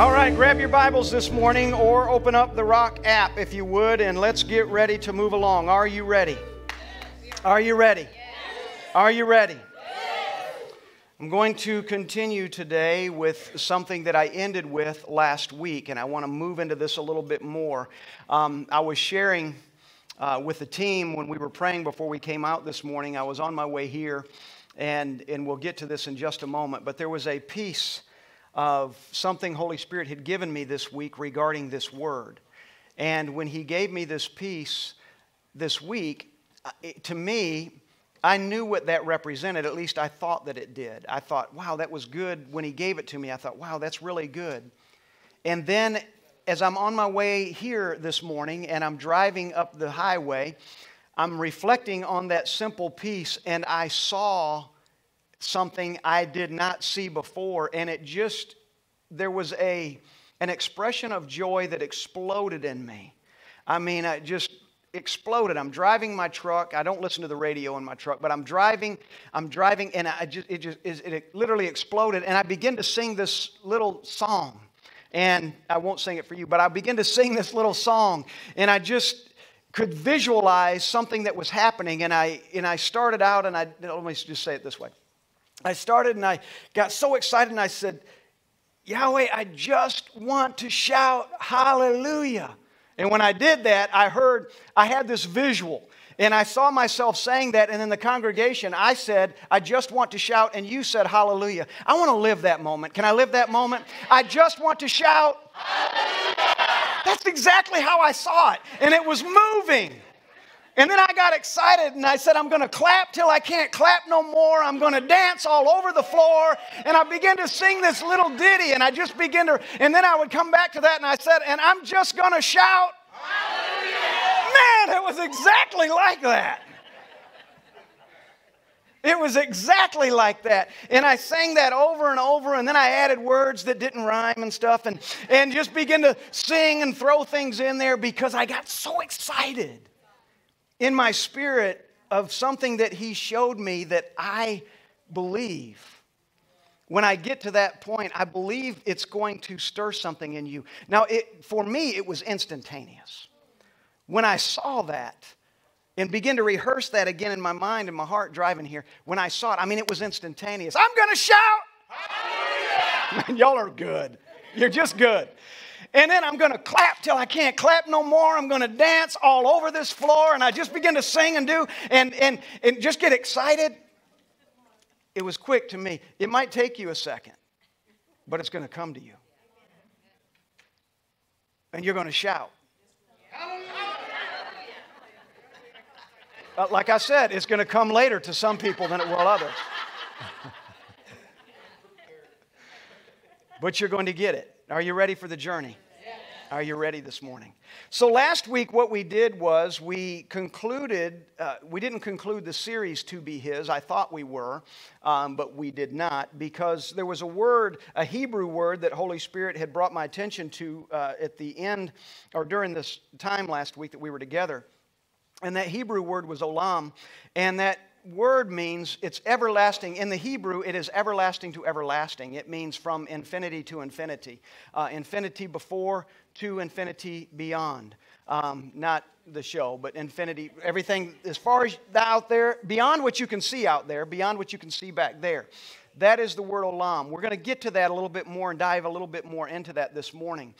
All right, grab your Bibles this morning or open up the Rock app if you would, and let's get ready to move along. Are you ready? Are you ready? Are you ready? I'm going to continue today with something that I ended with last week, and I want to move into this a little bit more. Um, I was sharing uh, with the team when we were praying before we came out this morning. I was on my way here, and, and we'll get to this in just a moment, but there was a piece of something Holy Spirit had given me this week regarding this word. And when He gave me this piece this week, uh, to me, I knew what that represented. At least I thought that it did. I thought, wow, that was good. When He gave it to me, I thought, wow, that's really good. And then as I'm on my way here this morning and I'm driving up the highway, I'm reflecting on that simple piece and I saw something I did not see before. And it just, there was a, an expression of joy that exploded in me. I mean, I just exploded. I'm driving my truck. I don't listen to the radio in my truck, but I'm driving. I'm driving, and I just it just it literally exploded. And I begin to sing this little song, and I won't sing it for you, but I begin to sing this little song, and I just could visualize something that was happening. And I and I started out, and I let me just say it this way. I started and I got so excited and I said, Yahweh, I just want to shout hallelujah. And when I did that, I heard, I had this visual. And I saw myself saying that, and in the congregation, I said, I just want to shout, and you said, Hallelujah. I want to live that moment. Can I live that moment? I just want to shout. Hallelujah. That's exactly how I saw it. And it was moving. And then I got excited and I said, I'm going to clap till I can't clap no more. I'm going to dance all over the floor. And I began to sing this little ditty and I just began to, and then I would come back to that and I said, and I'm just going to shout. Hallelujah. Man, it was exactly like that. It was exactly like that. And I sang that over and over, and then I added words that didn't rhyme and stuff, and, and just began to sing and throw things in there because I got so excited in my spirit of something that he showed me that I believe. When I get to that point, I believe it's going to stir something in you. Now, it, for me, it was instantaneous. When I saw that and begin to rehearse that again in my mind and my heart driving here, when I saw it, I mean, it was instantaneous. I'm going to shout! Y'all are good. You're just good. And then I'm going to clap till I can't clap no more. I'm going to dance all over this floor. And I just begin to sing and do and, and, and just get excited. It was quick to me. It might take you a second, but it's going to come to you. And you're going to shout. Uh, like I said, it's going to come later to some people than it will others. but you're going to get it. Are you ready for the journey? Are you ready this morning? So, last week, what we did was we concluded, uh, we didn't conclude the series to be His. I thought we were, um, but we did not because there was a word, a Hebrew word that Holy Spirit had brought my attention to uh, at the end or during this time last week that we were together. And that Hebrew word was olam. And that word means it's everlasting. In the Hebrew, it is everlasting to everlasting. It means from infinity to infinity. Uh, infinity before to infinity beyond. Um, not the show, but infinity, everything as far as out there, beyond what you can see out there, beyond what you can see back there. That is the word olam. We're going to get to that a little bit more and dive a little bit more into that this morning.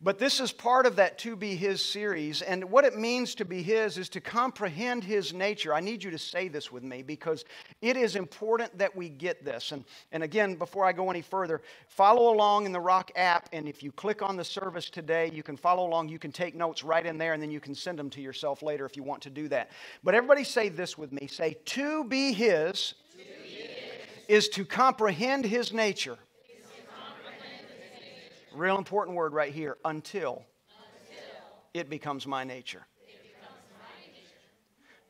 But this is part of that To Be His series. And what it means to be His is to comprehend His nature. I need you to say this with me because it is important that we get this. And, and again, before I go any further, follow along in the Rock app. And if you click on the service today, you can follow along. You can take notes right in there and then you can send them to yourself later if you want to do that. But everybody say this with me say, To be His, to be his. is to comprehend His nature Real important word right here until, until it becomes my nature.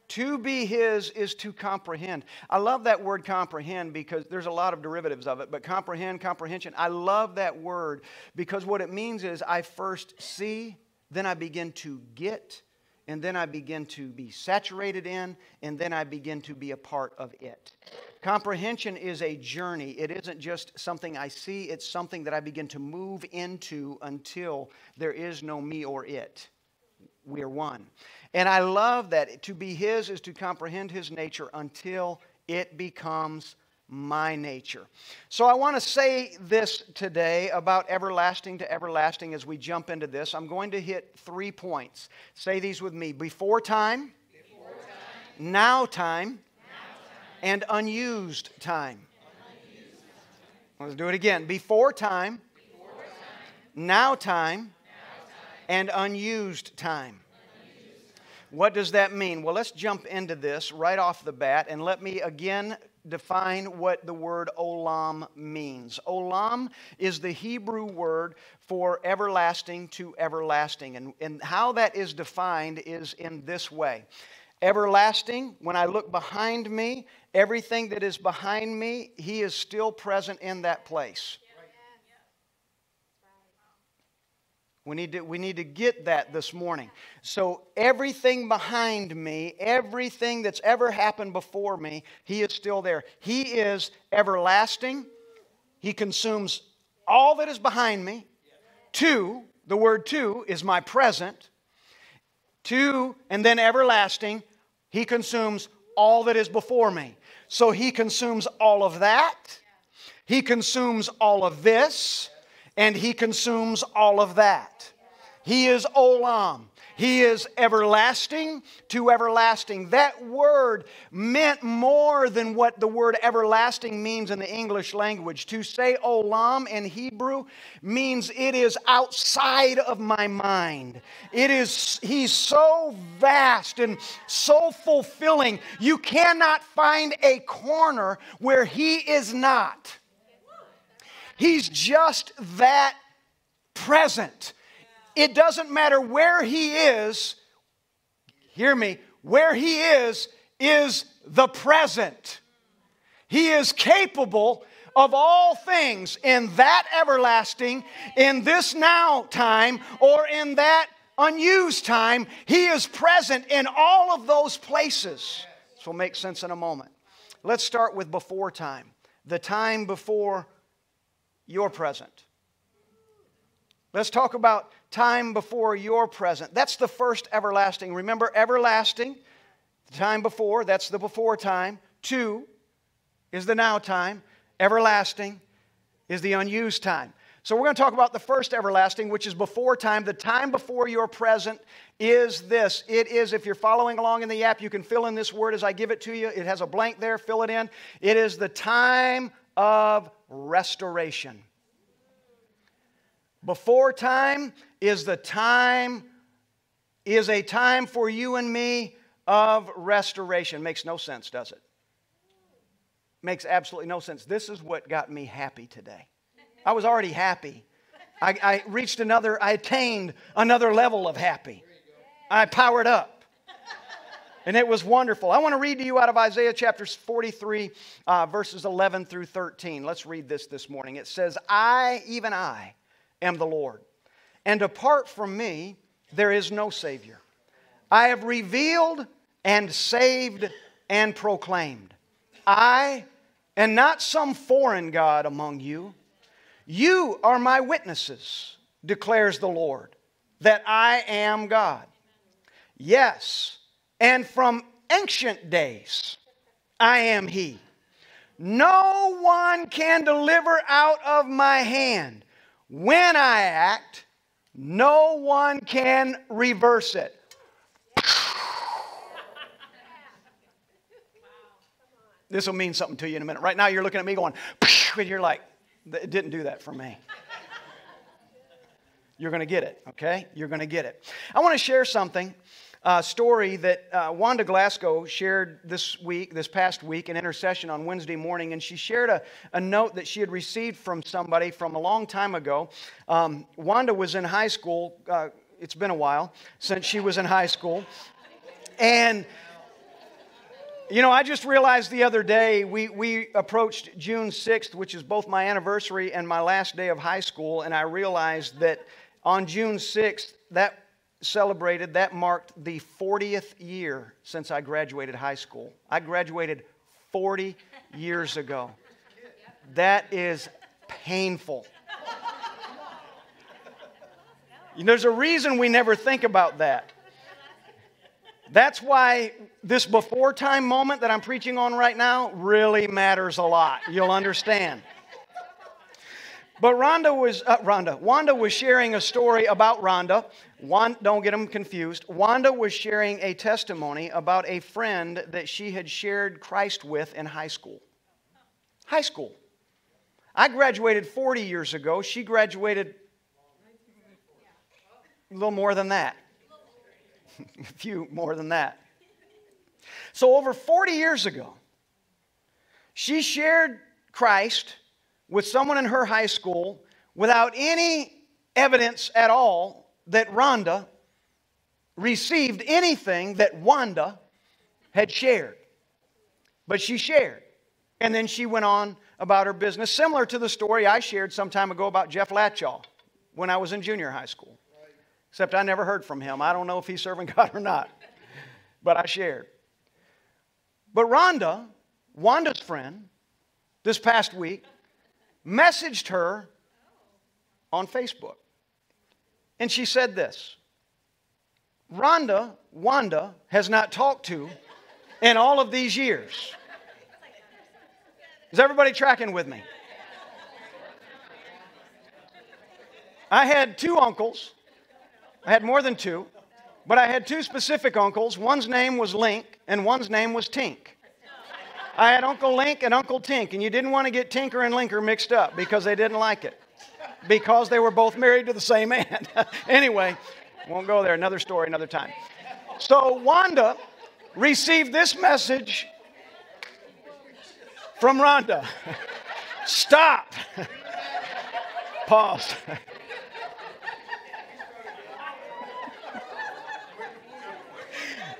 To be his is to comprehend. I love that word comprehend because there's a lot of derivatives of it, but comprehend, comprehension, I love that word because what it means is I first see, then I begin to get, and then I begin to be saturated in, and then I begin to be a part of it. Comprehension is a journey. It isn't just something I see, it's something that I begin to move into until there is no me or it. We are one. And I love that to be His is to comprehend His nature until it becomes my nature. So I want to say this today about everlasting to everlasting as we jump into this. I'm going to hit three points. Say these with me before time, before time. Now, time, now time, and unused time. Let's do it again. Before time, time. Now, time, now time, and unused time. What does that mean? Well, let's jump into this right off the bat and let me again define what the word olam means. Olam is the Hebrew word for everlasting to everlasting. And, and how that is defined is in this way Everlasting, when I look behind me, everything that is behind me, He is still present in that place. We need, to, we need to get that this morning. So, everything behind me, everything that's ever happened before me, He is still there. He is everlasting. He consumes all that is behind me. Two, the word to is my present. Two, and then everlasting, He consumes all that is before me. So, He consumes all of that. He consumes all of this and he consumes all of that. He is Olam. He is everlasting to everlasting. That word meant more than what the word everlasting means in the English language. To say olam in Hebrew means it is outside of my mind. It is, he's so vast and so fulfilling. You cannot find a corner where he is not. He's just that present. It doesn't matter where he is, hear me, where he is, is the present. He is capable of all things in that everlasting, in this now time, or in that unused time. He is present in all of those places. This will make sense in a moment. Let's start with before time, the time before your present. Let's talk about time before your present. That's the first everlasting. Remember, everlasting, the time before, that's the before time. Two is the now time. Everlasting is the unused time. So we're going to talk about the first everlasting, which is before time. The time before your present is this. It is, if you're following along in the app, you can fill in this word as I give it to you. It has a blank there, fill it in. It is the time of restoration. Before time is the time, is a time for you and me of restoration. Makes no sense, does it? Makes absolutely no sense. This is what got me happy today. I was already happy. I, I reached another, I attained another level of happy. I powered up and it was wonderful. I want to read to you out of Isaiah chapter 43, uh, verses 11 through 13. Let's read this this morning. It says, I, even I, am the Lord, and apart from me, there is no Savior. I have revealed and saved and proclaimed. I, and not some foreign God among you, you are my witnesses, declares the Lord, that I am God. Yes, and from ancient days I am He. No one can deliver out of my hand. When I act, no one can reverse it. This will mean something to you in a minute. Right now, you're looking at me going, and you're like, it didn't do that for me. You're going to get it, okay? You're going to get it. I want to share something uh, story that uh, Wanda Glasgow shared this week, this past week, in intercession on Wednesday morning, and she shared a, a note that she had received from somebody from a long time ago. Um, Wanda was in high school. Uh, it's been a while since she was in high school. And you know, I just realized the other day we, we approached June 6th, which is both my anniversary and my last day of high school, and I realized that on June 6th, that celebrated, that marked the 40th year since I graduated high school. I graduated 40 years ago. That is painful. There's a reason we never think about that. That's why this before time moment that I'm preaching on right now really matters a lot. You'll understand. But Rhonda was, uh, Rhonda, Wanda was sharing a story about Rhonda. Don't get them confused. Wanda was sharing a testimony about a friend that she had shared Christ with in high school. High school. I graduated 40 years ago. She graduated a little more than that. a few more than that. So, over 40 years ago, she shared Christ with someone in her high school without any evidence at all that Rhonda received anything that Wanda had shared. But she shared. And then she went on about her business, similar to the story I shared some time ago about Jeff Latchaw when I was in junior high school. Except I never heard from him. I don't know if he's serving God or not. But I shared. But Rhonda, Wanda's friend, this past week, messaged her on Facebook. And she said this Rhonda, Wanda has not talked to in all of these years. Is everybody tracking with me? I had two uncles. I had more than two, but I had two specific uncles. One's name was Link, and one's name was Tink. I had Uncle Link and Uncle Tink, and you didn't want to get Tinker and Linker mixed up because they didn't like it. Because they were both married to the same man. anyway, won't go there. Another story, another time. So Wanda received this message from Rhonda. Stop. Pause.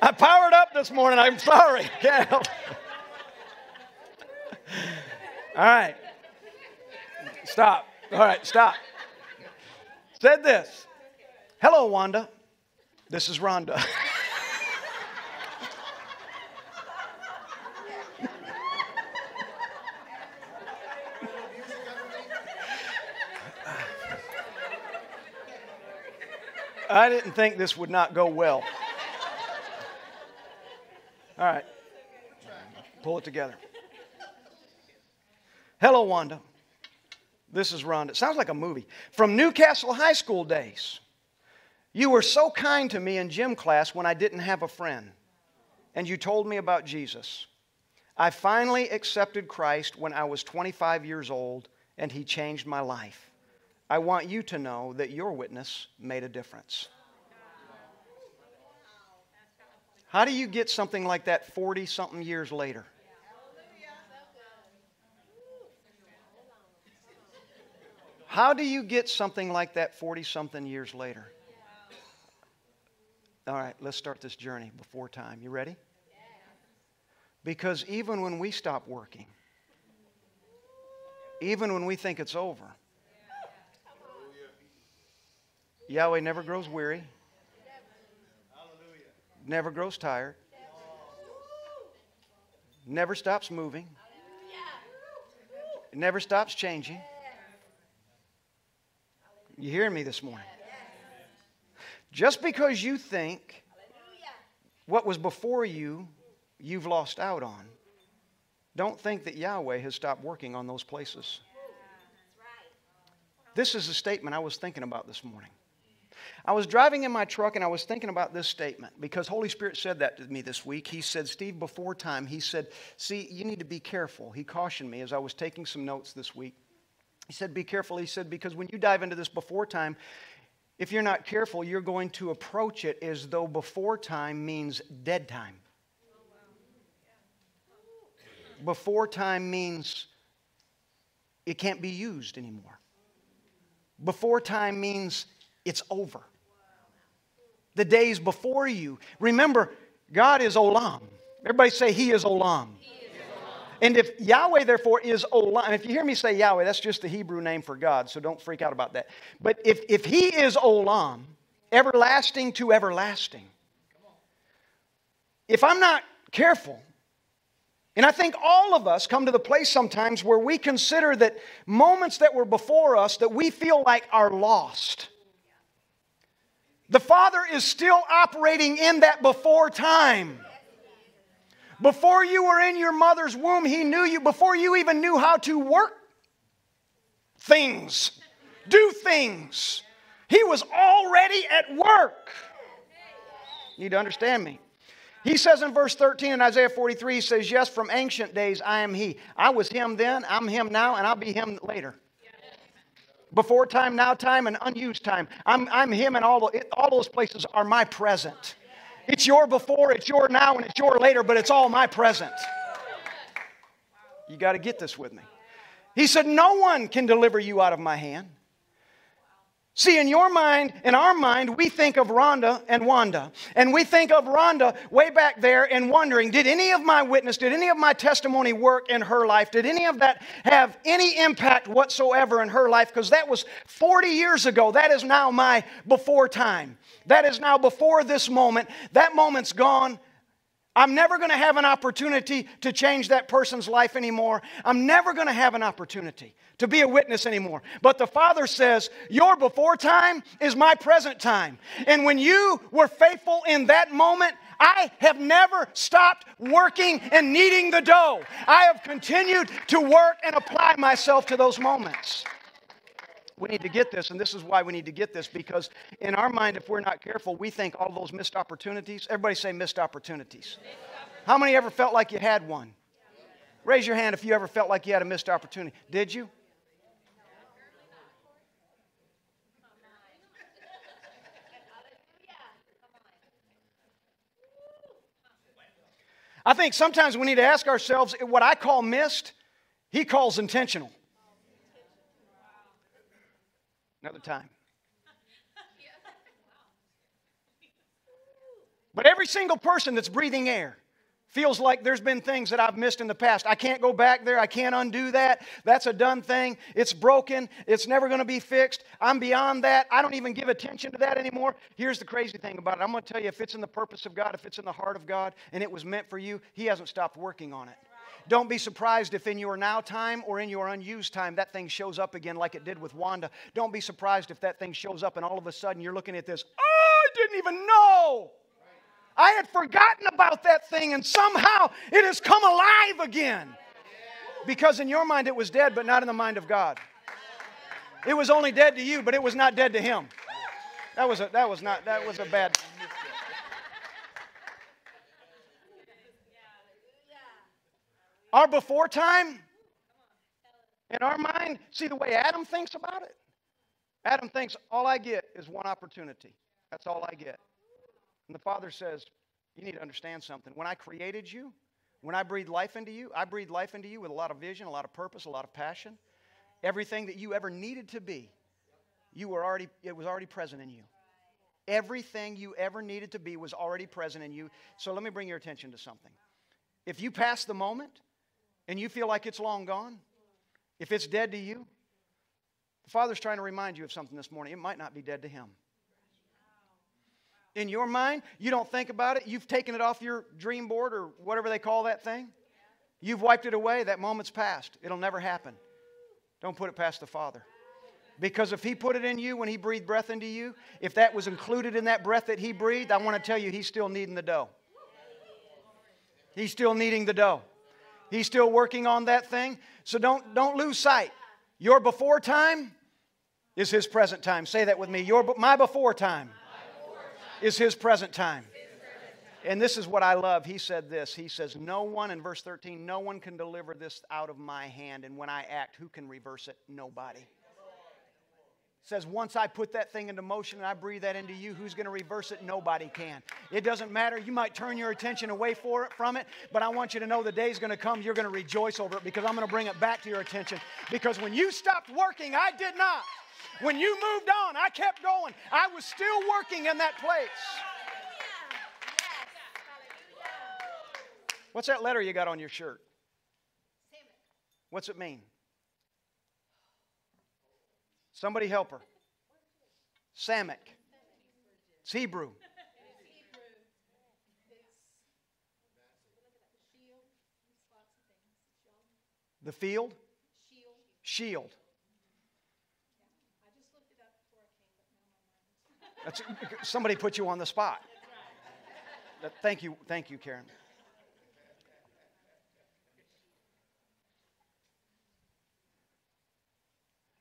I powered up this morning. I'm sorry. Can't help. All right. Stop. All right, stop. Said this Hello, Wanda. This is Rhonda. I didn't think this would not go well. All right. Pull it together. Hello, Wanda. This is Rhonda. It sounds like a movie. From Newcastle High School days. You were so kind to me in gym class when I didn't have a friend, and you told me about Jesus. I finally accepted Christ when I was 25 years old, and he changed my life. I want you to know that your witness made a difference. How do you get something like that 40 something years later? How do you get something like that 40 something years later? All right, let's start this journey before time. You ready? Because even when we stop working, even when we think it's over, Yahweh never grows weary, never grows tired, never stops moving, never stops changing. You hearing me this morning? Just because you think what was before you, you've lost out on, don't think that Yahweh has stopped working on those places. This is a statement I was thinking about this morning. I was driving in my truck and I was thinking about this statement because Holy Spirit said that to me this week. He said, Steve, before time, he said, See, you need to be careful. He cautioned me as I was taking some notes this week. He said, Be careful. He said, Because when you dive into this before time, if you're not careful, you're going to approach it as though before time means dead time. Before time means it can't be used anymore. Before time means it's over. The days before you. Remember, God is Olam. Everybody say, He is Olam. And if Yahweh, therefore, is Olam, and if you hear me say Yahweh, that's just the Hebrew name for God, so don't freak out about that. But if, if He is Olam, everlasting to everlasting, if I'm not careful And I think all of us come to the place sometimes where we consider that moments that were before us that we feel like are lost. The Father is still operating in that before time. Before you were in your mother's womb, He knew you. Before you even knew how to work things, do things, He was already at work. You need to understand me. He says in verse 13 in Isaiah 43, he says, Yes, from ancient days I am He. I was Him then, I'm Him now, and I'll be Him later. Before time, now time, and unused time. I'm, I'm Him, and all, all those places are my present. It's your before, it's your now, and it's your later, but it's all my present. You got to get this with me. He said, No one can deliver you out of my hand. See, in your mind, in our mind, we think of Rhonda and Wanda. And we think of Rhonda way back there and wondering, did any of my witness, did any of my testimony work in her life? Did any of that have any impact whatsoever in her life? Because that was 40 years ago. That is now my before time. That is now before this moment. That moment's gone. I'm never going to have an opportunity to change that person's life anymore. I'm never going to have an opportunity to be a witness anymore. But the Father says, Your before time is my present time. And when you were faithful in that moment, I have never stopped working and kneading the dough. I have continued to work and apply myself to those moments. We need to get this, and this is why we need to get this because in our mind, if we're not careful, we think all those missed opportunities. Everybody say missed opportunities. How many ever felt like you had one? Raise your hand if you ever felt like you had a missed opportunity. Did you? I think sometimes we need to ask ourselves what I call missed, he calls intentional. Another time. But every single person that's breathing air feels like there's been things that I've missed in the past. I can't go back there. I can't undo that. That's a done thing. It's broken. It's never going to be fixed. I'm beyond that. I don't even give attention to that anymore. Here's the crazy thing about it I'm going to tell you if it's in the purpose of God, if it's in the heart of God, and it was meant for you, He hasn't stopped working on it. Don't be surprised if in your now time or in your unused time that thing shows up again like it did with Wanda. Don't be surprised if that thing shows up and all of a sudden you're looking at this, oh, I didn't even know. I had forgotten about that thing and somehow it has come alive again. Because in your mind it was dead, but not in the mind of God. It was only dead to you, but it was not dead to him. That was a, that was not that was a bad Our before time, in our mind, see the way Adam thinks about it? Adam thinks, all I get is one opportunity. That's all I get. And the Father says, You need to understand something. When I created you, when I breathed life into you, I breathed life into you with a lot of vision, a lot of purpose, a lot of passion. Everything that you ever needed to be, you were already, it was already present in you. Everything you ever needed to be was already present in you. So let me bring your attention to something. If you pass the moment, and you feel like it's long gone, if it's dead to you, the Father's trying to remind you of something this morning. It might not be dead to Him. In your mind, you don't think about it. You've taken it off your dream board or whatever they call that thing. You've wiped it away. That moment's past. It'll never happen. Don't put it past the Father. Because if He put it in you when He breathed breath into you, if that was included in that breath that He breathed, I want to tell you, He's still kneading the dough. He's still kneading the dough. He's still working on that thing. So don't, don't lose sight. Your before time is his present time. Say that with me. Your, my before time, my is his present time. And this is what I love. He said this. He says, No one, in verse 13, no one can deliver this out of my hand. And when I act, who can reverse it? Nobody says once I put that thing into motion and I breathe that into you, who's going to reverse it? Nobody can. It doesn't matter. You might turn your attention away it, from it, but I want you to know the day's going to come. You're going to rejoice over it because I'm going to bring it back to your attention. Because when you stopped working, I did not. When you moved on, I kept going. I was still working in that place. What's that letter you got on your shirt? What's it mean? Somebody help her. Samek. It's Hebrew. The field? Shield. That's, somebody put you on the spot. Thank you, thank you, Karen.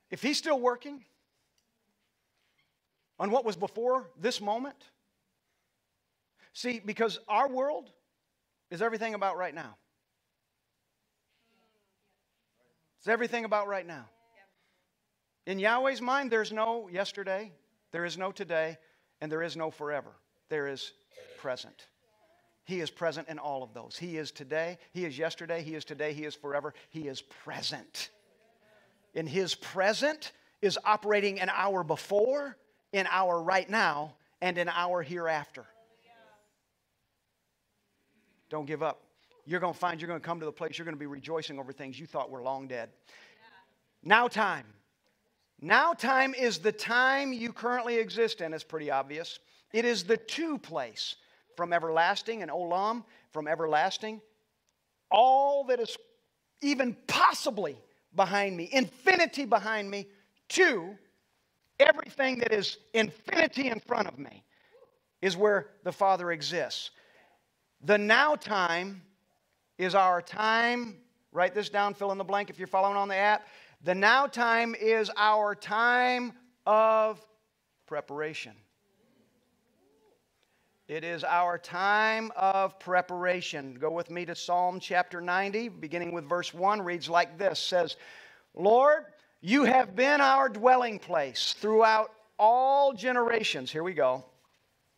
If he's still working on what was before this moment, see, because our world is everything about right now. It's everything about right now. In Yahweh's mind, there's no yesterday, there is no today, and there is no forever. There is present. He is present in all of those. He is today, He is yesterday, He is today, He is forever. He is present. In His present is operating an hour before, in our right now, and in our hereafter. Don't give up. You're going to find you're going to come to the place you're going to be rejoicing over things you thought were long dead. Now, time. Now, time is the time you currently exist in. It's pretty obvious. It is the to place from everlasting and olam, from everlasting, all that is even possibly behind me, infinity behind me, to everything that is infinity in front of me, is where the Father exists. The now time is our time. Write this down, fill in the blank if you're following on the app. The now time is our time of preparation. It is our time of preparation. Go with me to Psalm chapter 90, beginning with verse 1, reads like this says, Lord, you have been our dwelling place throughout all generations. Here we go.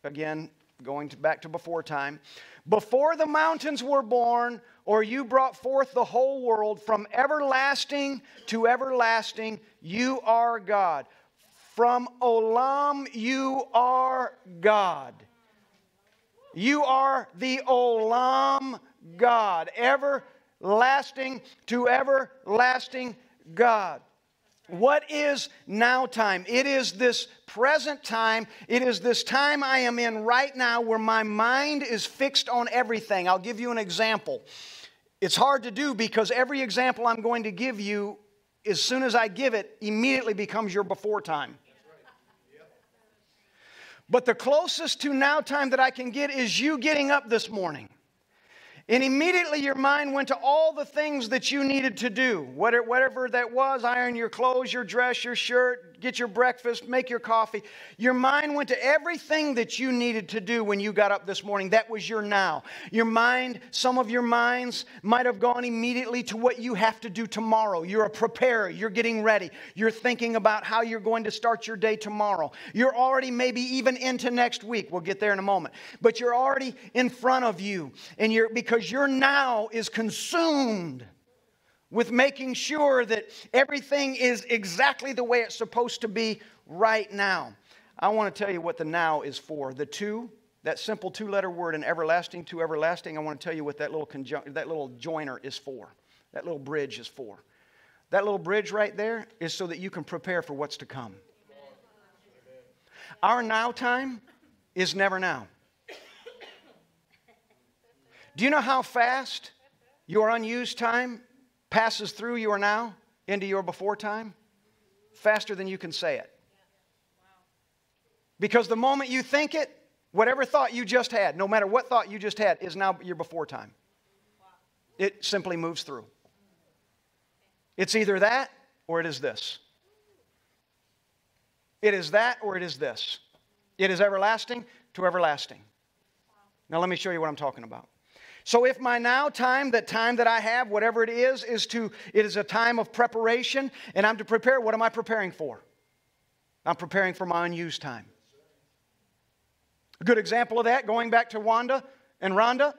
Again, going to back to before time. Before the mountains were born, or you brought forth the whole world from everlasting to everlasting, you are God. From Olam, you are God. You are the Olam God, everlasting to everlasting God. What is now time? It is this present time. It is this time I am in right now where my mind is fixed on everything. I'll give you an example. It's hard to do because every example I'm going to give you, as soon as I give it, immediately becomes your before time. But the closest to now time that I can get is you getting up this morning. And immediately your mind went to all the things that you needed to do, whatever that was iron your clothes, your dress, your shirt, get your breakfast, make your coffee. Your mind went to everything that you needed to do when you got up this morning. That was your now. Your mind, some of your minds might have gone immediately to what you have to do tomorrow. You're a preparer, you're getting ready, you're thinking about how you're going to start your day tomorrow. You're already maybe even into next week. We'll get there in a moment. But you're already in front of you, and you're because your now is consumed with making sure that everything is exactly the way it's supposed to be right now. I want to tell you what the now is for. The to, that simple two letter word in everlasting to everlasting, I want to tell you what that little, conjunct, that little joiner is for. That little bridge is for. That little bridge right there is so that you can prepare for what's to come. Our now time is never now. Do you know how fast your unused time passes through your now into your before time? Faster than you can say it. Because the moment you think it, whatever thought you just had, no matter what thought you just had, is now your before time. It simply moves through. It's either that or it is this. It is that or it is this. It is everlasting to everlasting. Now, let me show you what I'm talking about. So if my now time, that time that I have, whatever it is, is to, it is a time of preparation and I'm to prepare, what am I preparing for? I'm preparing for my unused time. A good example of that, going back to Wanda and Rhonda.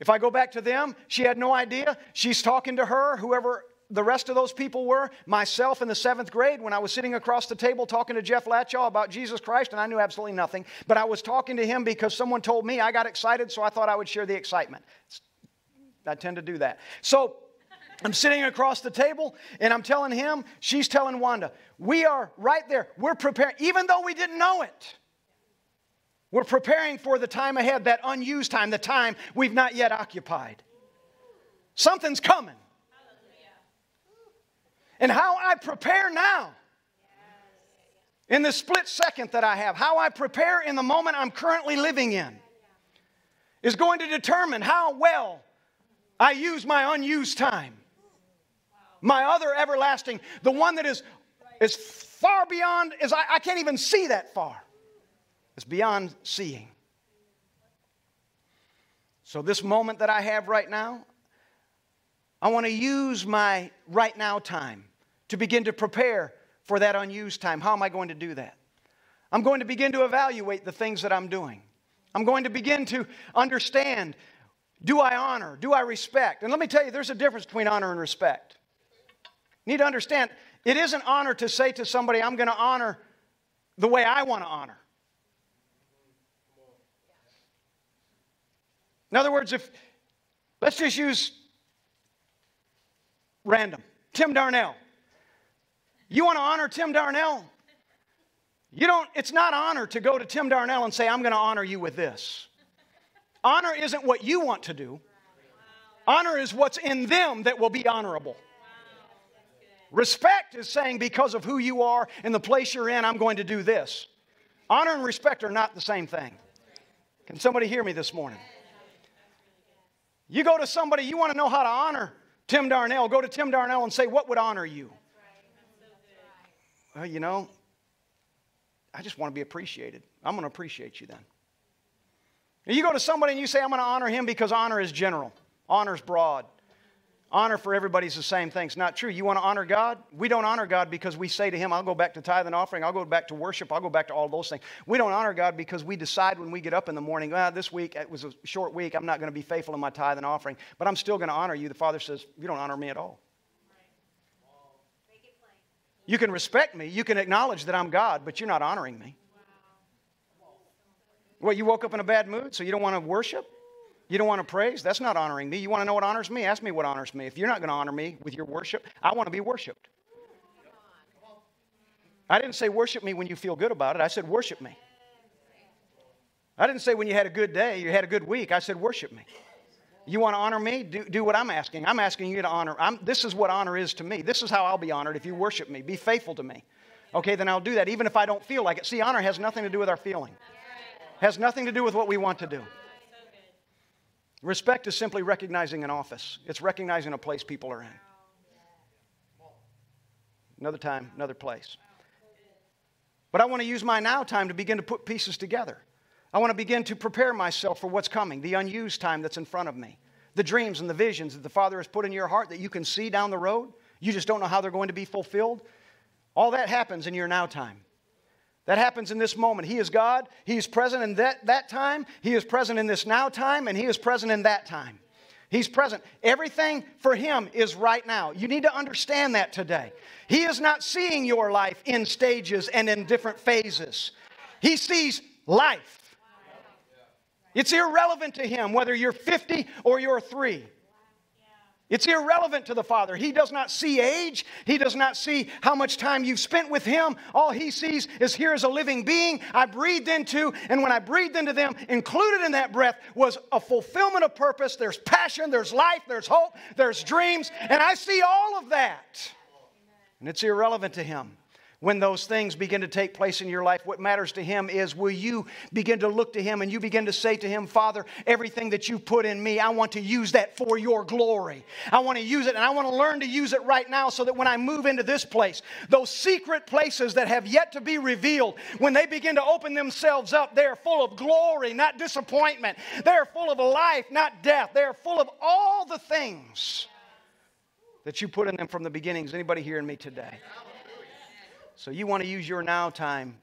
If I go back to them, she had no idea. She's talking to her, whoever the rest of those people were. Myself in the seventh grade, when I was sitting across the table talking to Jeff Latchaw about Jesus Christ, and I knew absolutely nothing, but I was talking to him because someone told me I got excited, so I thought I would share the excitement. I tend to do that. So I'm sitting across the table and I'm telling him, she's telling Wanda, we are right there. We're preparing, even though we didn't know it. We're preparing for the time ahead, that unused time, the time we've not yet occupied. Something's coming. And how I prepare now, in the split second that I have, how I prepare in the moment I'm currently living in, is going to determine how well I use my unused time. My other everlasting, the one that is, as far beyond, as I, I can't even see that far. It's beyond seeing. So, this moment that I have right now, I want to use my right now time to begin to prepare for that unused time. How am I going to do that? I'm going to begin to evaluate the things that I'm doing. I'm going to begin to understand do I honor? Do I respect? And let me tell you, there's a difference between honor and respect. You need to understand, it isn't honor to say to somebody, I'm going to honor the way I want to honor. In other words, if let's just use random Tim Darnell. You want to honor Tim Darnell? You don't, it's not honor to go to Tim Darnell and say, I'm going to honor you with this. Honor isn't what you want to do, honor is what's in them that will be honorable. Respect is saying, because of who you are and the place you're in, I'm going to do this. Honor and respect are not the same thing. Can somebody hear me this morning? You go to somebody, you want to know how to honor Tim Darnell, go to Tim Darnell and say, What would honor you? Well, you know, I just want to be appreciated. I'm going to appreciate you then. And you go to somebody and you say, I'm going to honor him because honor is general, honor is broad. Honor for everybody is the same thing. It's not true. You want to honor God? We don't honor God because we say to Him, I'll go back to tithe and offering, I'll go back to worship, I'll go back to all those things. We don't honor God because we decide when we get up in the morning, ah, this week it was a short week, I'm not going to be faithful in my tithe and offering, but I'm still going to honor you. The Father says, You don't honor me at all. You can respect me, you can acknowledge that I'm God, but you're not honoring me. Well, you woke up in a bad mood, so you don't want to worship? You don't want to praise? That's not honoring me. You want to know what honors me? Ask me what honors me. If you're not going to honor me with your worship, I want to be worshiped. I didn't say worship me when you feel good about it. I said worship me. I didn't say when you had a good day, you had a good week. I said worship me. You want to honor me? Do, do what I'm asking. I'm asking you to honor. I'm, this is what honor is to me. This is how I'll be honored if you worship me. Be faithful to me. Okay, then I'll do that even if I don't feel like it. See, honor has nothing to do with our feeling. Has nothing to do with what we want to do. Respect is simply recognizing an office, it's recognizing a place people are in. Another time, another place. But I want to use my now time to begin to put pieces together. I want to begin to prepare myself for what's coming, the unused time that's in front of me, the dreams and the visions that the Father has put in your heart that you can see down the road. You just don't know how they're going to be fulfilled. All that happens in your now time. That happens in this moment. He is God. He is present in that, that time. He is present in this now time, and He is present in that time. He's present. Everything for Him is right now. You need to understand that today. He is not seeing your life in stages and in different phases, He sees life. It's irrelevant to Him whether you're 50 or you're three. It's irrelevant to the Father. He does not see age. He does not see how much time you've spent with Him. All He sees is here is a living being I breathed into, and when I breathed into them, included in that breath was a fulfillment of purpose. There's passion, there's life, there's hope, there's dreams, and I see all of that. And it's irrelevant to Him when those things begin to take place in your life, what matters to Him is will you begin to look to Him and you begin to say to Him, Father, everything that you put in me, I want to use that for your glory. I want to use it and I want to learn to use it right now so that when I move into this place, those secret places that have yet to be revealed, when they begin to open themselves up, they're full of glory, not disappointment. They're full of life, not death. They're full of all the things that you put in them from the beginnings. Anybody hearing me today? So you want to use your now time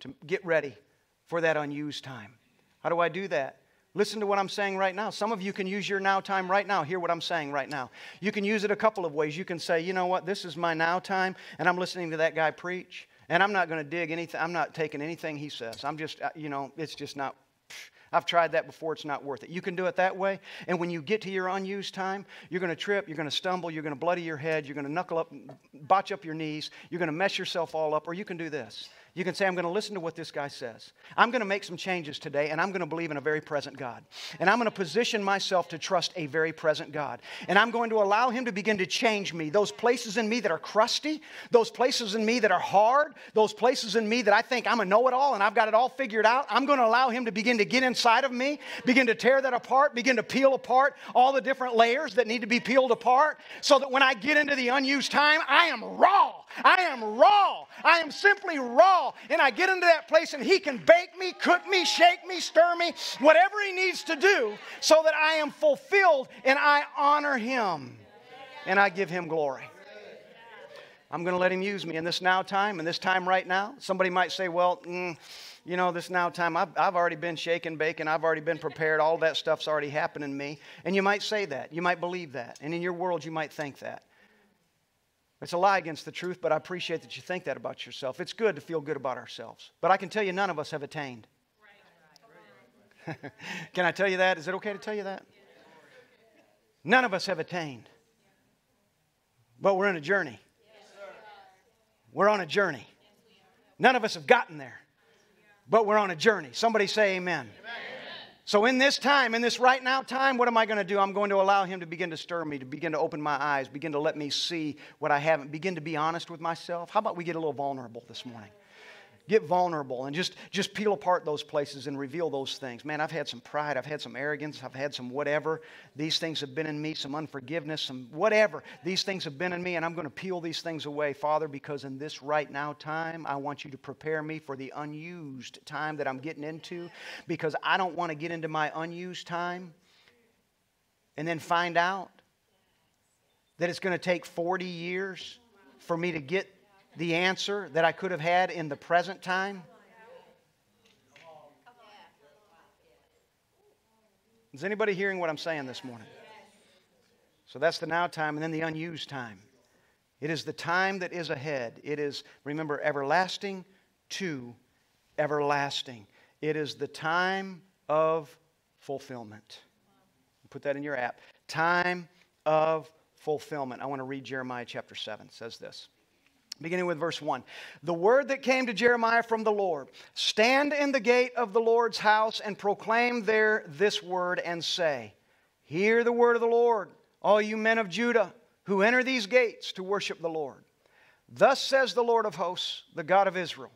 to get ready for that unused time. How do I do that? Listen to what I'm saying right now. Some of you can use your now time right now. Hear what I'm saying right now. You can use it a couple of ways. You can say, you know what, this is my now time, and I'm listening to that guy preach, and I'm not going to dig anything, I'm not taking anything he says. I'm just, uh, you know, it's just not I've tried that before, it's not worth it. You can do it that way. And when you get to your unused time, you're going to trip, you're going to stumble, you're going to bloody your head, you're going to knuckle up, botch up your knees, you're going to mess yourself all up, or you can do this. You can say, I'm going to listen to what this guy says. I'm going to make some changes today, and I'm going to believe in a very present God. And I'm going to position myself to trust a very present God. And I'm going to allow Him to begin to change me. Those places in me that are crusty, those places in me that are hard, those places in me that I think I'm a know it all and I've got it all figured out, I'm going to allow Him to begin to get inside of me, begin to tear that apart, begin to peel apart all the different layers that need to be peeled apart so that when I get into the unused time, I am raw. I am raw. I am simply raw. And I get into that place and He can bake me, cook me, shake me, stir me, whatever He needs to do so that I am fulfilled and I honor Him and I give Him glory. I'm going to let Him use me in this now time, in this time right now. Somebody might say, well, mm, you know, this now time, I've, I've already been shaken, baking, I've already been prepared, all that stuff's already happened in me. And you might say that. You might believe that. And in your world, you might think that. It's a lie against the truth, but I appreciate that you think that about yourself. It's good to feel good about ourselves. But I can tell you, none of us have attained. can I tell you that? Is it okay to tell you that? None of us have attained. But we're in a journey. We're on a journey. None of us have gotten there, but we're on a journey. Somebody say amen. amen. So, in this time, in this right now time, what am I going to do? I'm going to allow Him to begin to stir me, to begin to open my eyes, begin to let me see what I haven't, begin to be honest with myself. How about we get a little vulnerable this morning? Get vulnerable and just, just peel apart those places and reveal those things. Man, I've had some pride, I've had some arrogance, I've had some whatever. These things have been in me, some unforgiveness, some whatever. These things have been in me, and I'm going to peel these things away, Father, because in this right now time, I want you to prepare me for the unused time that I'm getting into, because I don't want to get into my unused time and then find out that it's going to take 40 years for me to get the answer that I could have had in the present time? Is anybody hearing what I'm saying this morning? So that's the now time and then the unused time. It is the time that is ahead. It is, remember, everlasting to everlasting. It is the time of fulfillment. Put that in your app. Time of fulfillment. I want to read Jeremiah chapter 7. It says this beginning with verse 1. The word that came to Jeremiah from the Lord Stand in the gate of the Lord's house and proclaim there this word and say, Hear the word of the Lord, all you men of Judah who enter these gates to worship the Lord. Thus says the Lord of hosts, the God of Israel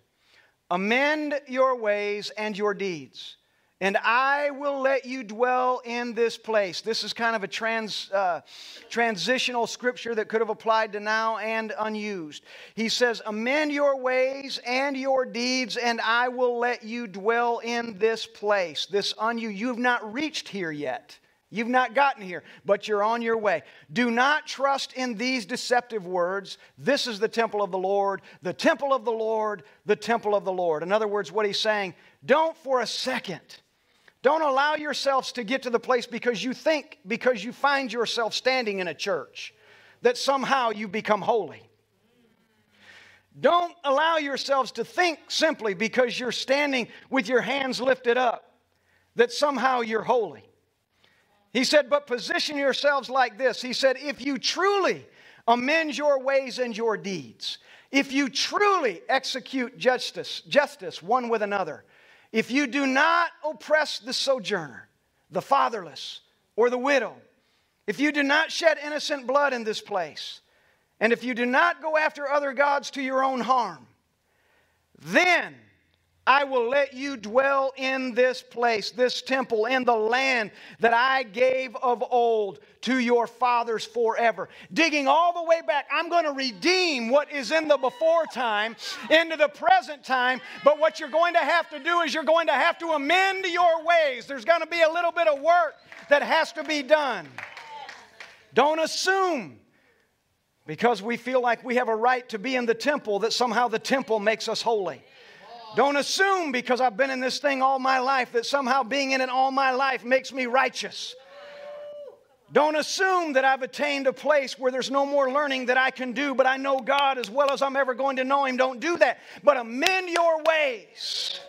Amend your ways and your deeds and I will let you dwell in this place. This is kind of a trans, uh, transitional scripture that could have applied to now and unused. He says, Amend your ways and your deeds, and I will let you dwell in this place. This unused. You've not reached here yet. You've not gotten here, but you're on your way. Do not trust in these deceptive words. This is the temple of the Lord, the temple of the Lord, the temple of the Lord. In other words, what he's saying, don't for a second don't allow yourselves to get to the place because you think, because you find yourself standing in a church, that somehow you become holy. Don't allow yourselves to think simply because you're standing with your hands lifted up that somehow you're holy. He said, but position yourselves like this. He said, if you truly amend your ways and your deeds, if you truly execute justice, justice one with another, if you do not oppress the sojourner, the fatherless, or the widow, if you do not shed innocent blood in this place, and if you do not go after other gods to your own harm, then I will let you dwell in this place, this temple, in the land that I gave of old to your fathers forever. Digging all the way back, I'm going to redeem what is in the before time into the present time. But what you're going to have to do is you're going to have to amend your ways. There's going to be a little bit of work that has to be done. Don't assume because we feel like we have a right to be in the temple that somehow the temple makes us holy. Don't assume because I've been in this thing all my life that somehow being in it all my life makes me righteous. Don't assume that I've attained a place where there's no more learning that I can do, but I know God as well as I'm ever going to know Him. Don't do that. But amend your ways.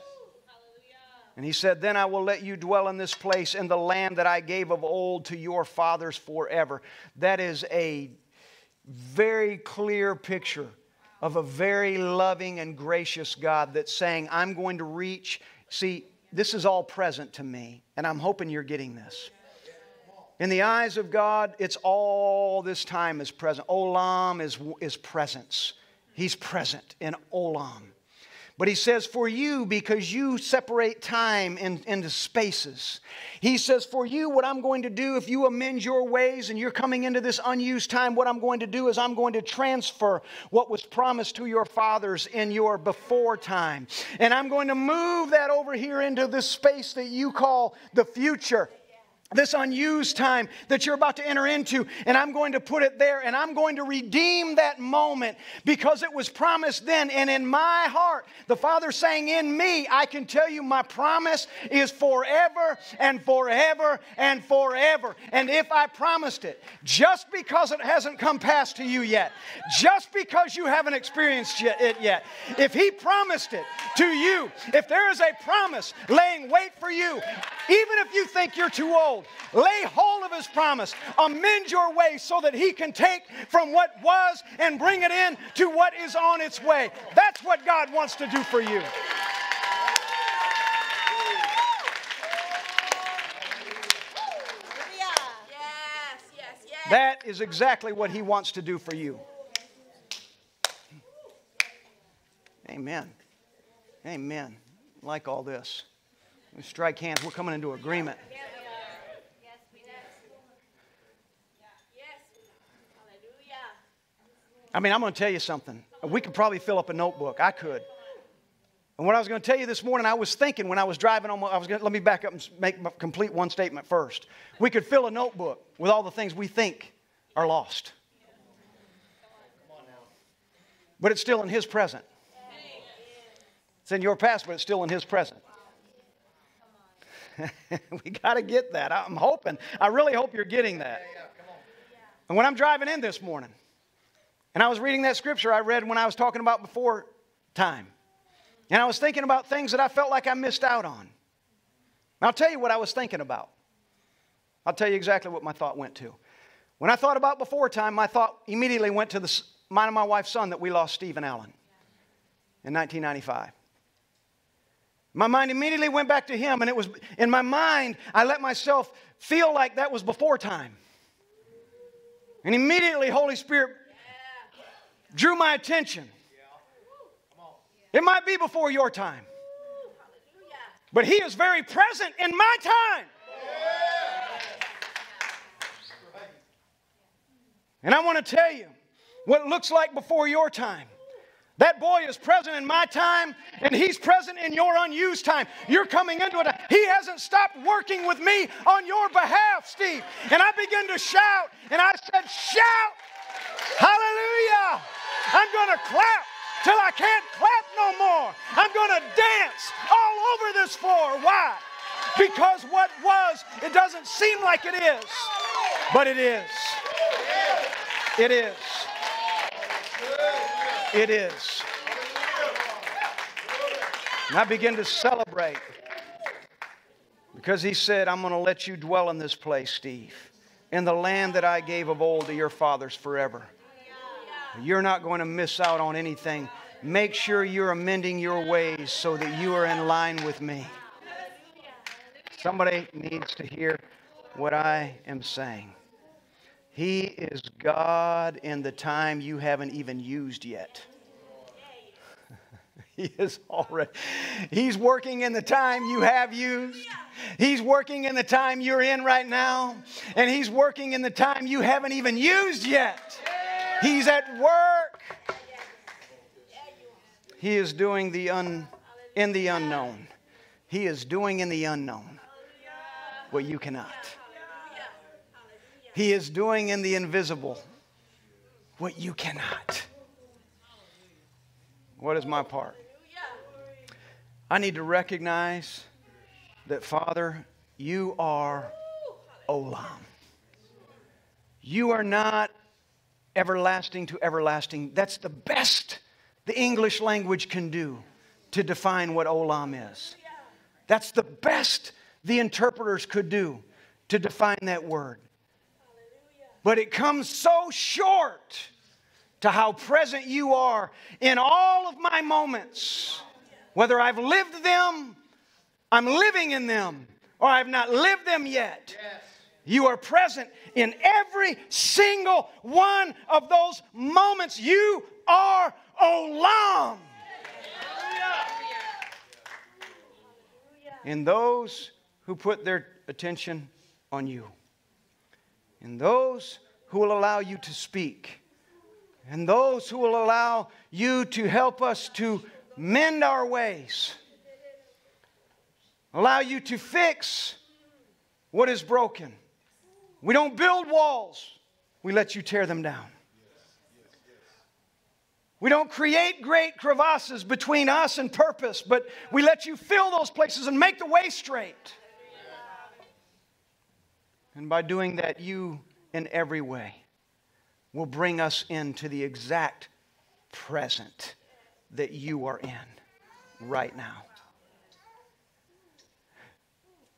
And he said, Then I will let you dwell in this place in the land that I gave of old to your fathers forever. That is a very clear picture of a very loving and gracious God that's saying, I'm going to reach. See, this is all present to me, and I'm hoping you're getting this. In the eyes of God, it's all this time is present. Olam is, is presence. He's present in Olam. But he says, for you, because you separate time in, into spaces. He says, for you, what I'm going to do, if you amend your ways and you're coming into this unused time, what I'm going to do is I'm going to transfer what was promised to your fathers in your before time. And I'm going to move that over here into this space that you call the future this unused time that you're about to enter into, and I'm going to put it there, and I'm going to redeem that moment because it was promised then. And in my heart, the Father saying, In me, I can tell you my promise is forever and forever and forever. And if I promised it, just because it hasn't come past to you yet, just because you haven't experienced it yet, if He promised it to you, if there is a promise laying wait for you, even if you think you're too old, Lay hold of his promise. Amend your way so that he can take from what was and bring it in to what is on its way. That's what God wants to do for you. That is exactly what he wants to do for you. Amen. Amen. Like all this. We strike hands. We're coming into agreement. I mean, I'm going to tell you something. We could probably fill up a notebook. I could. And what I was going to tell you this morning, I was thinking when I was driving on, I was going to, let me back up and make complete one statement first. We could fill a notebook with all the things we think are lost. But it's still in His present. It's in your past, but it's still in His present. we got to get that. I'm hoping. I really hope you're getting that. And when I'm driving in this morning, and I was reading that scripture I read when I was talking about before time. And I was thinking about things that I felt like I missed out on. And I'll tell you what I was thinking about. I'll tell you exactly what my thought went to. When I thought about before time, my thought immediately went to the, mine and my wife's son that we lost, Stephen Allen, in 1995. My mind immediately went back to him, and it was in my mind, I let myself feel like that was before time. And immediately, Holy Spirit drew my attention. It might be before your time, but He is very present in my time. And I want to tell you what it looks like before your time. That boy is present in my time, and he's present in your unused time. You're coming into it. He hasn't stopped working with me on your behalf, Steve. And I began to shout, and I said, Shout! Hallelujah! I'm going to clap till I can't clap no more. I'm going to dance all over this floor. Why? Because what was, it doesn't seem like it is, but it is. It is. It is. And I begin to celebrate because he said, I'm going to let you dwell in this place, Steve, in the land that I gave of old to your fathers forever. You're not going to miss out on anything. Make sure you're amending your ways so that you are in line with me. Somebody needs to hear what I am saying. He is God in the time you haven't even used yet. he is already. He's working in the time you have used. He's working in the time you're in right now. And He's working in the time you haven't even used yet. He's at work. He is doing the un, in the unknown. He is doing in the unknown what you cannot. He is doing in the invisible what you cannot. What is my part? I need to recognize that, Father, you are Olam. You are not everlasting to everlasting. That's the best the English language can do to define what olam is. That's the best the interpreters could do to define that word. But it comes so short to how present you are in all of my moments. Whether I've lived them, I'm living in them, or I've not lived them yet. Yes. You are present in every single one of those moments. You are Olam. In those who put their attention on you, in those who will allow you to speak, and those who will allow you to help us to mend our ways, allow you to fix what is broken. We don't build walls, we let you tear them down. We don't create great crevasses between us and purpose, but we let you fill those places and make the way straight. And by doing that, you, in every way, will bring us into the exact present that you are in right now.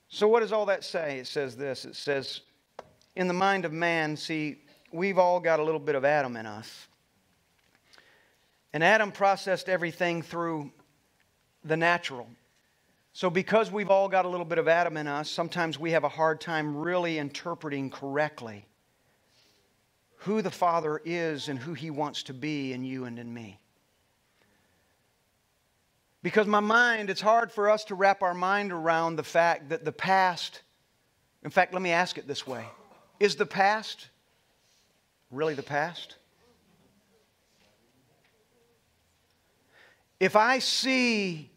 So, what does all that say? It says this it says, in the mind of man, see, we've all got a little bit of Adam in us. And Adam processed everything through the natural. So, because we've all got a little bit of Adam in us, sometimes we have a hard time really interpreting correctly who the Father is and who He wants to be in you and in me. Because my mind, it's hard for us to wrap our mind around the fact that the past, in fact, let me ask it this way Is the past really the past? If I see,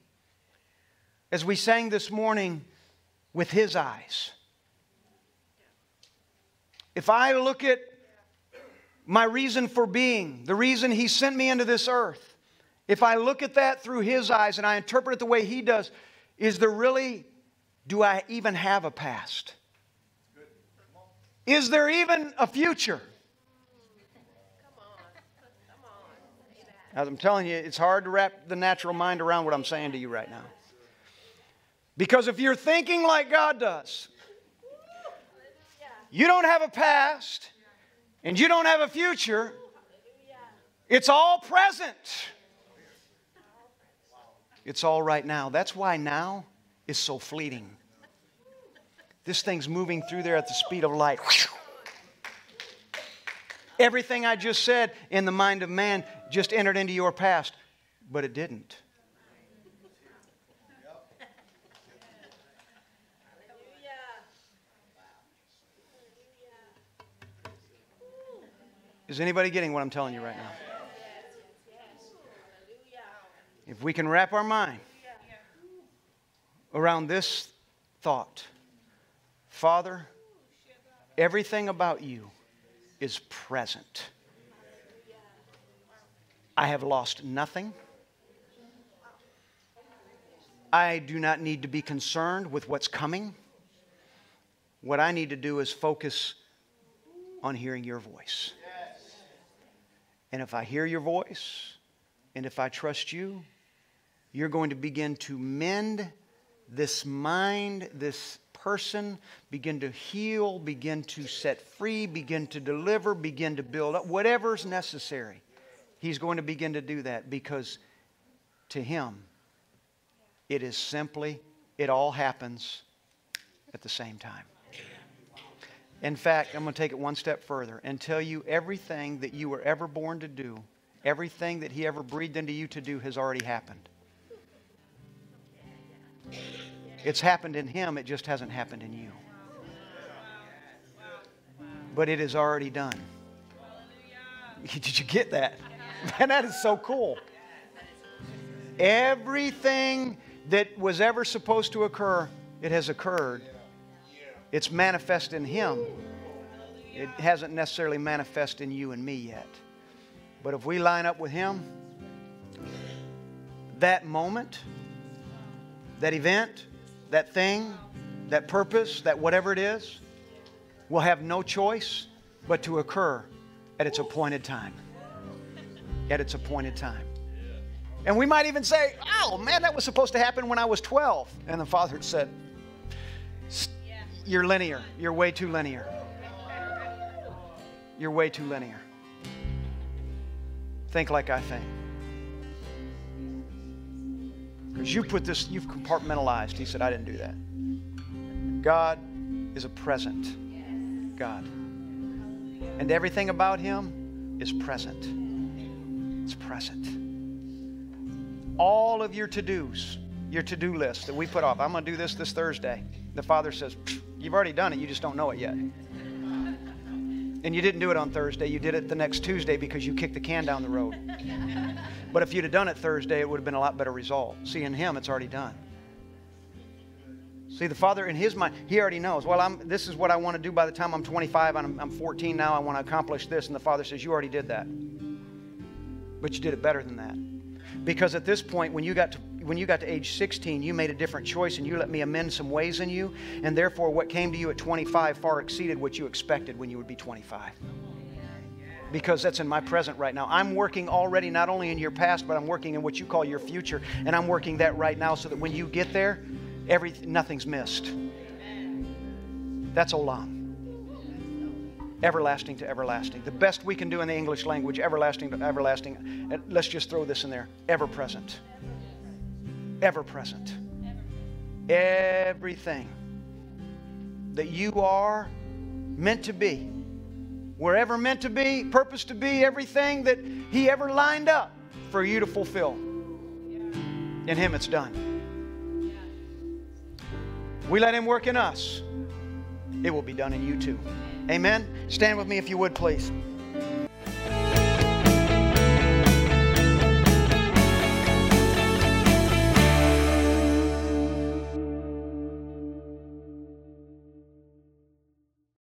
as we sang this morning, with His eyes, if I look at my reason for being, the reason He sent me into this earth, if I look at that through His eyes and I interpret it the way He does, is there really, do I even have a past? Is there even a future? As I'm telling you, it's hard to wrap the natural mind around what I'm saying to you right now. Because if you're thinking like God does, you don't have a past, and you don't have a future, it's all present. It's all right now. That's why now is so fleeting. This thing's moving through there at the speed of light. Everything I just said in the mind of man just entered into your past, but it didn't. Is anybody getting what I'm telling you right now? If we can wrap our mind around this thought Father, everything about you is present. I have lost nothing. I do not need to be concerned with what's coming. What I need to do is focus on hearing your voice. And if I hear your voice, and if I trust you, you're going to begin to mend this mind, this person, begin to heal, begin to set free, begin to deliver, begin to build up, whatever's necessary. He's going to begin to do that because to Him, it is simply, it all happens at the same time. In fact, I'm going to take it one step further and tell you everything that you were ever born to do, everything that He ever breathed into you to do has already happened. It's happened in Him, it just hasn't happened in you. But it is already done. Did you get that? Man, that is so cool. Everything that was ever supposed to occur, it has occurred it's manifest in Him. It hasn't necessarily manifest in you and me yet. But if we line up with Him, that moment, that event, that thing, that purpose, that whatever it is, will have no choice but to occur at its appointed time. At its appointed time. And we might even say, oh man, that was supposed to happen when I was 12. And the Father said, you're linear. You're way too linear. You're way too linear. think like I think. Because you put this, you've compartmentalized. He said, I didn't do that. God is a present God. And everything about Him is present. It's present. All of your to dos, your to do list that we put off. I'm going to do this this Thursday. The Father says, You've already done it, you just don't know it yet. And you didn't do it on Thursday, you did it the next Tuesday because you kicked the can down the road. But if you'd have done it Thursday, it would have been a lot better result. See, in Him, it's already done. See, the Father, in His mind, He already knows. Well, I'm, this is what I want to do by the time I'm 25. I'm, I'm 14 now. I want to accomplish this. And the Father says, You already did that. But you did it better than that. Because at this point, when you got to when you got to age 16, you made a different choice and you let me amend some ways in you. And therefore, what came to you at 25 far exceeded what you expected when you would be 25 because that's in my present right now. I'm working already not only in your past, but I'm working in what you call your future, and I'm working that right now so that when you get there, every nothing's missed. That's olam. Everlasting to everlasting. The best we can do in the English language, everlasting to everlasting. Uh, let's just throw this in there. Ever present. Ever present. Everything that you are meant to be wherever meant to be, purpose to be, everything that He ever lined up for you to fulfill. In Him, it's done. We let Him work in us, it will be done in you too. Amen. Stand with me if you would, please.